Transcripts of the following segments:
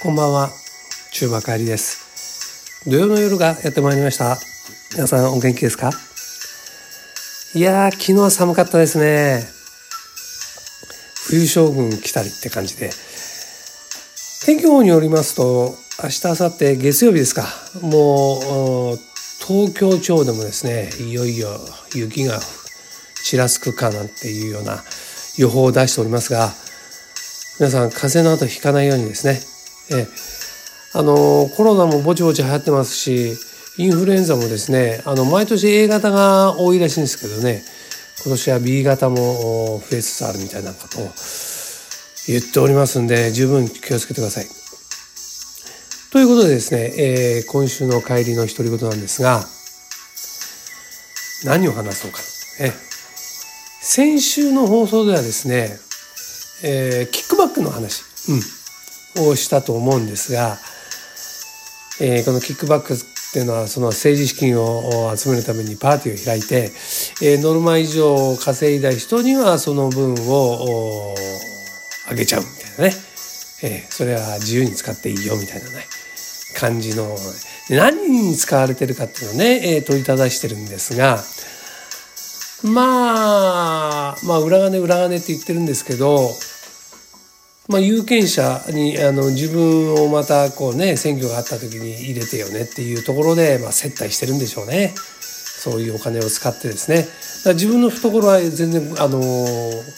こんばんは、中馬帰りです。土曜の夜がやってまいりました。皆さんお元気ですか？いやー、昨日は寒かったですね。冬将軍来たりって感じで。天気予報によりますと、明日、明後日、月曜日ですか。もう、東京町でもですね、いよいよ雪がちらつくかなんていうような予報を出しておりますが、皆さん風邪の後ひかないようにですね、えあのコロナもぼちぼち流行ってますしインフルエンザもですねあの毎年 A 型が多いらしいんですけどね今年は B 型も増えつつあるみたいなことを言っておりますんで十分気をつけてください。ということでですね、えー、今週の帰りの独り言なんですが何を話そうか、え先週の放送ではですね、えー、キックバックの話、うん、をしたと思うんですが、えー、このキックバックっていうのはその政治資金を集めるためにパーティーを開いて、えー、ノルマ以上稼いだ人にはその分をあげちゃうみたいなね、えー、それは自由に使っていいよみたいなね感じの何に使われてるかっていうのをね、えー、問いただしてるんですがまあまあ裏金裏金って言ってるんですけどまあ、有権者にあの自分をまたこうね選挙があった時に入れてよねっていうところで、まあ、接待してるんでしょうね。そういうお金を使ってですね。だ自分の懐は全然あの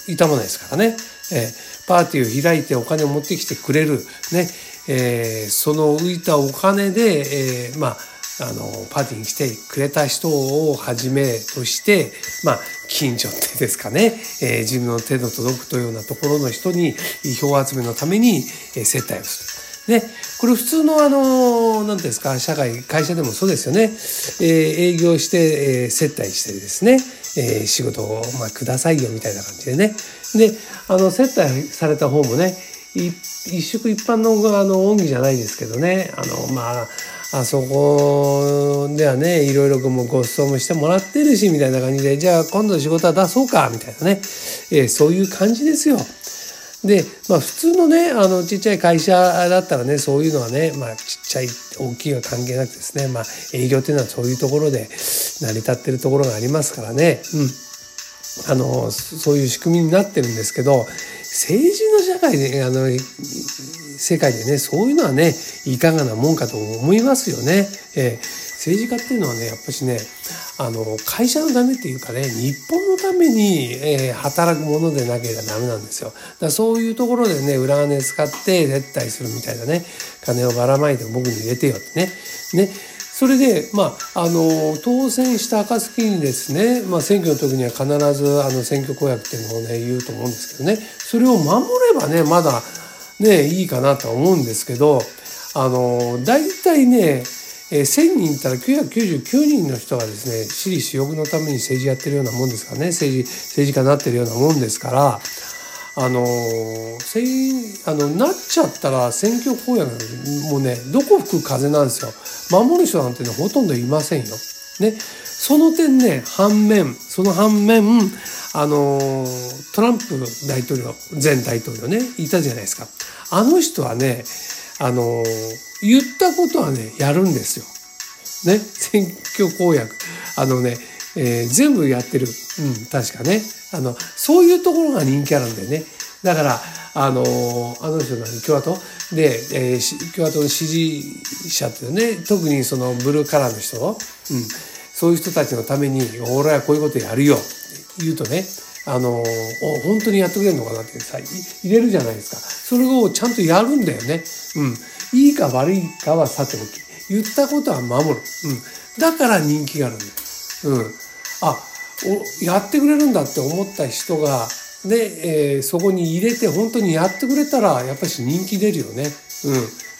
痛まないですからね、えー、パーティーを開いてお金を持ってきてくれる。ね、えー、その浮いたお金で、えー、まああのパーティーに来てくれた人をはじめとしてまあ近所ってですかね、えー、自分の手の届くというようなところの人に票集めのために、えー、接待をする。でこれ普通のあの何ですか社会会社でもそうですよね、えー、営業して、えー、接待してですね、えー、仕事を、まあ、くださいよみたいな感じでね。であの接待された方もね一宿一般のあの恩義じゃないですけどね。あのまああそこではねいろいろもご馳走もしてもらってるしみたいな感じでじゃあ今度仕事は出そうかみたいなね、えー、そういう感じですよ。で、まあ、普通のねあのちっちゃい会社だったらねそういうのはね、まあ、ちっちゃい大きいは関係なくですね、まあ、営業っていうのはそういうところで成り立ってるところがありますからね、うん、あのそういう仕組みになってるんですけど政治の社会であの世界でねそういうのはねいかがなもんかと思いますよね。えー、政治家っていうのはねやっぱしねあの会社のためっていうかね日本のために、えー、働くものでなければダメなんですよ。だそういうところでね裏金使って絶対するみたいなね金をばらまいて僕に入れてよってね。ねそれで、まあ、あの当選した暁にですね、まあ、選挙の時には必ずあの選挙公約っていうのをね言うと思うんですけどね。それを守ればねまだねいいかなとは思うんですけどあの大体ねえ1,000人いたら999人の人がですね私利私欲のために政治やってるようなもんですからね政治政治家になってるようなもんですからあのせあのなっちゃったら選挙公約もねどこ吹く風なんですよ。守る人なんてねほとんどいませんよ。ね、その点ね反面その反面あのトランプ大統領前大統領ねいたじゃないですか。あの人はねあの言ったことはねやるんですよ。ね。選挙公約。あのね、えー、全部やってる、うん、確かね。あのそういうところが人気あるんだよね。だからあのあの人何共和党で、えー、共和党の支持者っていうね特にそのブルーカラーの人、うん、そういう人たちのために「俺はこういうことやるよ」って言うとねあの本当にやってくれるのかなってさ入れるじゃないですか。それをちゃんとやるんだよね。うん、いいか悪いかはさておき。言ったことは守る、うん、だから人気があるんだよ。うん、あおやってくれるんだって思った人がで、えー、そこに入れて本当にやってくれたらやっぱり人気出るよね。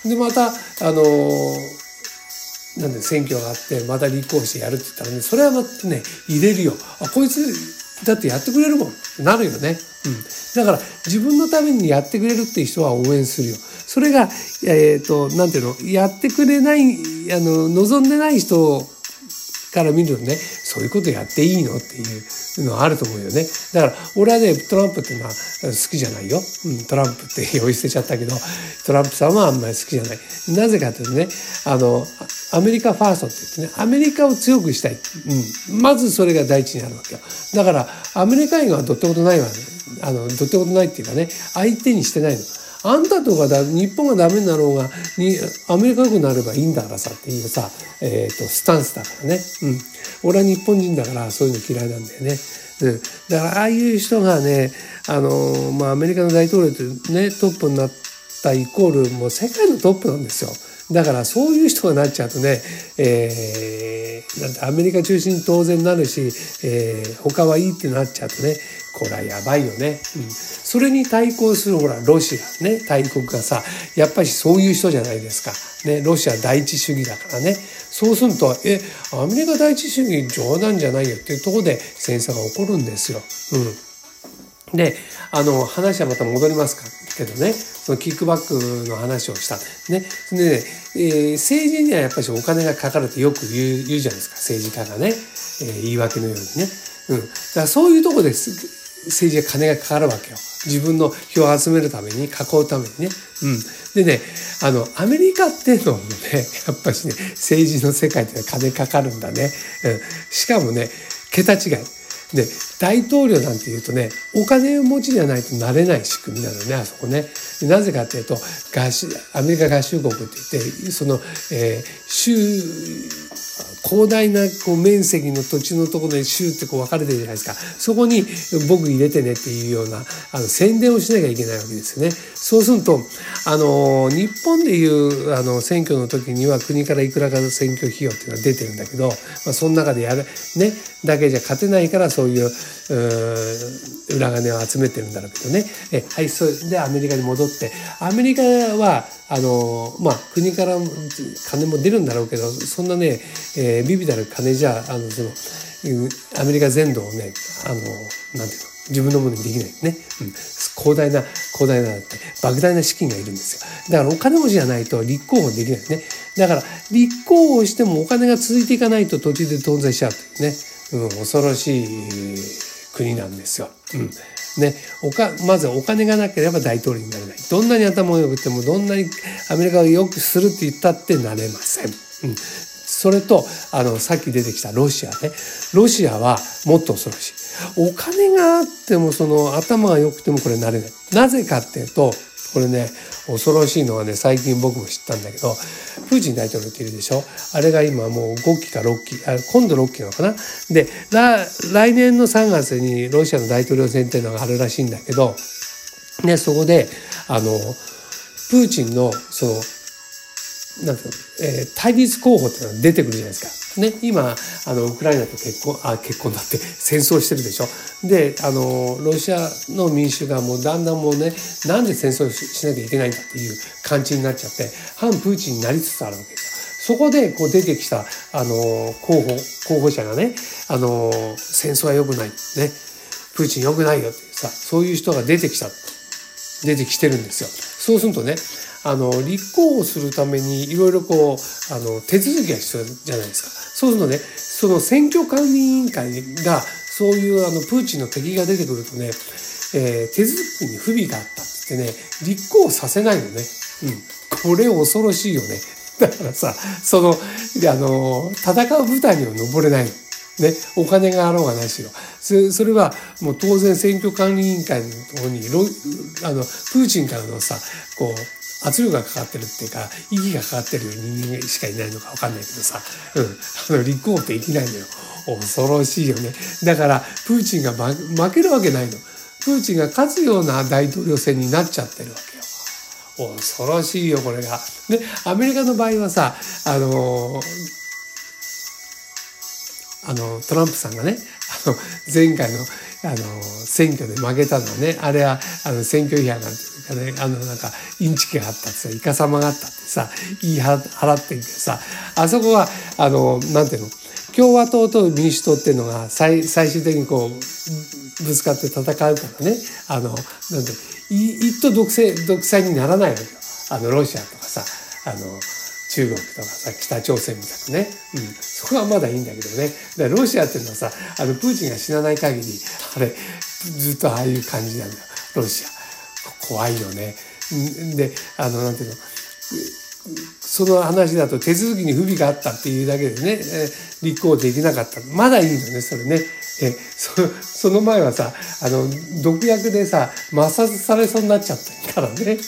うん、でまたあのー、なんで選挙があってまた立候補してやるって言ったらねそれはまたね入れるよ。あこいつだってやってくれるもん。なるよね、うん、だから自分のためにやってくれるっていう人は応援するよ。それがえっ、ー、となんていうの？やってくれないあの望んでない人から見るとねそういうことやっていいのっていうのはあると思うよね。だから俺はねトランプっていうのは好きじゃないよ。うん、トランプって呼び捨てちゃったけどトランプさんはあんまり好きじゃない。なぜかというとねあのアメリカファーストって言ってねアメリカを強くしたい。うん、まずそれが第一にあるわけよ。だからアメリカ映画はどってことないわ、ね、あのどってことないっていうかね相手にしてないの。あんたとかだ日本がダメになろうがにアメリカ良くなればいいんだからさっていうさ、えーと、スタンスだからね、うん、俺は日本人だからそういうの嫌いなんだよね。うん、だからああいう人がねあの、まあ、アメリカの大統領とねトップになったイコールもう世界のトップなんですよ。だからそういう人がなっちゃうとね、えー、なんてアメリカ中心当然なるし、えー、他はいいってなっちゃうとねこれはやばいよね。うん、それに対抗するほらロシアね大国がさやっぱりそういう人じゃないですか。ね、ロシア第一主義だからね。そうするとえアメリカ第一主義冗談じゃないよっていうところで戦争が起こるんですよ。うん、であの話はまた戻りますかけどねそのキックバックの話をした。ね。でね、えー、政治にはやっぱりお金がかかるってよく言う言うじゃないですか政治家がね、えー、言い訳のようにね。うん、だからそういうとこです政治は金がかかるわけよ。自分の票を集めるために、囲うためにね。うん。でね、あの、アメリカっていうのもね、やっぱしね、政治の世界って金かかるんだね。うん。しかもね、桁違い。で、大統領なんていうとね、お金持ちじゃないとなれない仕組みなのね、あそこね。なぜかっていうと、合衆、アメリカ合衆国って言って、その、えー、州、広大なこう面積の土地のところで州ってこう分かれてるじゃないですかそこに僕入れてねっていうようなあの宣伝をしなきゃいけないわけですよね。そうするとあの日本でいうあの選挙の時には国からいくらかの選挙費用っていうのは出てるんだけど、まあ、その中でやるねだけじゃ勝てないからそういう裏金を集めてるんだろうけどねえはいそれでアメリカに戻ってアメリカはあのまあ国から金も出るんだろうけどそんなね、え、ビビたる金じゃあのそのアメリカ全土をねあのなんていうの自分のものにできないね、うん、広大な広大な莫大な資金がいるんですよ。だからお金持ちじゃないと立候補できないね。だから立候補してもお金が続いていかないと途中で頓挫しちゃうというね、うん、恐ろしい国なんですよ。うん。ね、おかまずお金がなければ大統領になれない。どんなに頭が良くてもどんなにアメリカを良くするって言ったってなれません。うん、それとあのさっき出てきたロシアね。ロシアはもっと恐ろしい。お金があってもその頭が良くてもこれなれない。なぜかっていうとこれね恐ろしいのはね最近僕も知ったんだけどプーチン大統領っているでしょ？あれが今もう5期か6期あ今度6期なのかな？で来年の3月にロシアの大統領選っていうのがあるらしいんだけど、ね、そこであのプーチンのそのなんていう、えー、対立候補ってのが出てくるじゃないですか。ね、今あのウクライナと結婚あ結婚だって 戦争してるでしょ。であのロシアの民主がもうだんだんもうねなんで戦争しなきゃいけないんだっていう感じになっちゃって反プーチンになりつつあるわけですよ。そこでこう出てきたあの候補候補者がねあの戦争は良くないねプーチン良くないよってさそういう人が出てきた出てきてるんですよ。そうするとねあの立候補するためにいろいろこうあの手続きが必要じゃないですか。そうするとねその選挙管理委員会がそういうあのプーチンの敵が出てくるとね、えー、手続きに不備があったってね立候補させないのね。うん、これ恐ろしいよね。だからさそのあの戦う舞台には登れない。ね、お金があろうがないしよそれはもう当然選挙管理委員会のとこにあのプーチンからのさこう圧力がかかってるっていうか息がかかってる人間しかいないのか分かんないけどさ、うん、あの立候補ってできないのよ。恐ろしいよね。だからプーチンが負けるわけないの。プーチンが勝つような大統領選になっちゃってるわけよ。恐ろしいよこれが。でアメリカの場合はさあのあのトランプさんがねの前回のあの選挙で負けたのはね。あれはあの選挙違反なんていうかね。あのなんかインチキがあったってさイカサマがあったってさ言い払ってるけどさ。あそこはあのなんていうの？共和党と民主党っていうのが最最終的にこうぶつかって戦うからね。あのなんて一党独裁独裁にならないわけよ。あのロシアとかさ。あの中国とかさ北朝鮮みたくね、うん、そこはまだいいんだけどね。だからロシアっていうのはさあのプーチンが死なない限りあれずっとああいう感じなんだ。ロシア。怖いよね。であのなんていうの。その話だと手続きに不備があったっていうだけでね、え立候補できなかった。まだいいのねそれね。えそその前はさあの毒薬でさ摩擦されそうになっちゃったからね。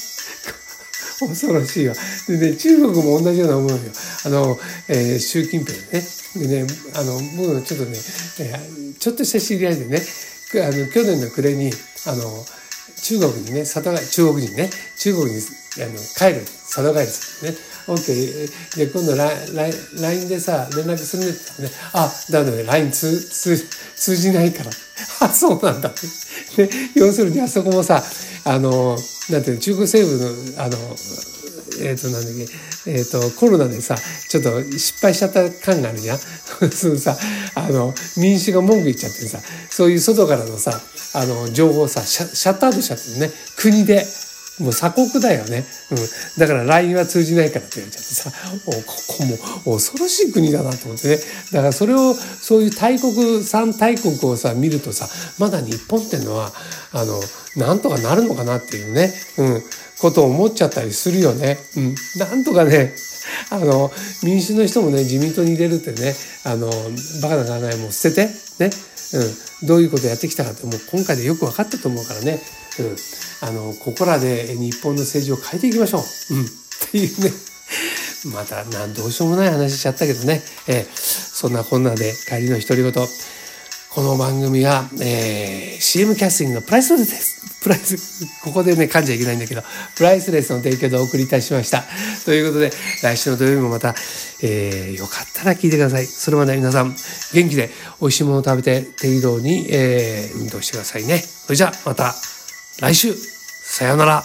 恐ろしいわ。でね、中国も同じような思いよ。あの、えー、習近平ね。でね、あの、僕ちょっとね、えー、ちょっとした知り合いでね、あの、去年の暮れに、あの、中国にね、里帰中国人ね、中国にあの帰る、里帰りするね。OK。で、今度 LINE でさ、連絡するねって言ったらね、あ、だめだね、LINE 通通通じないから。あ、そうなんだ。で、要するにあそこもさ、あの、なんていうの、中国政府の、あの、えっ、ー、と、なんだっけ、えっ、ー、と、コロナでさ、ちょっと失敗しちゃった感があるじゃん。そのさ、あの、民主が文句言っちゃってさ、そういう外からのさ、あの、情報をさ、シャシャットアウトしちゃってね。国で。もう鎖国だよね。うん。だから LINE は通じないからって言われちゃってさ、おここも恐ろしい国だなと思ってね。だからそれを、そういう大国、三大国をさ、見るとさ、まだ日本ってのは、あの、なんとかなるのかなっていうね、うん、ことを思っちゃったりするよね。うん。なんとかね、あの、民主の人もね、自民党に入れるってね、あの、バカな考えも捨てて、ね、うん、どういうことやってきたかって、もう今回でよく分かったと思うからね、うん。あの、ここらで日本の政治を変えていきましょう。うん。っていうね。また、なんどうしようもない話しちゃったけどね。えー、そんなこんなで帰りの独り言。この番組は、えー、CM キャスティングのプライスレスです。プライス、ここでね、噛んじゃいけないんだけど、プライスレスの提供でお送りいたしました。ということで、来週の土曜日もまた、えー、よかったら聞いてください。それまで皆さん、元気で美味しいものを食べて、低移動に、えー、運動してくださいね。それじゃあ、また。来週さようなら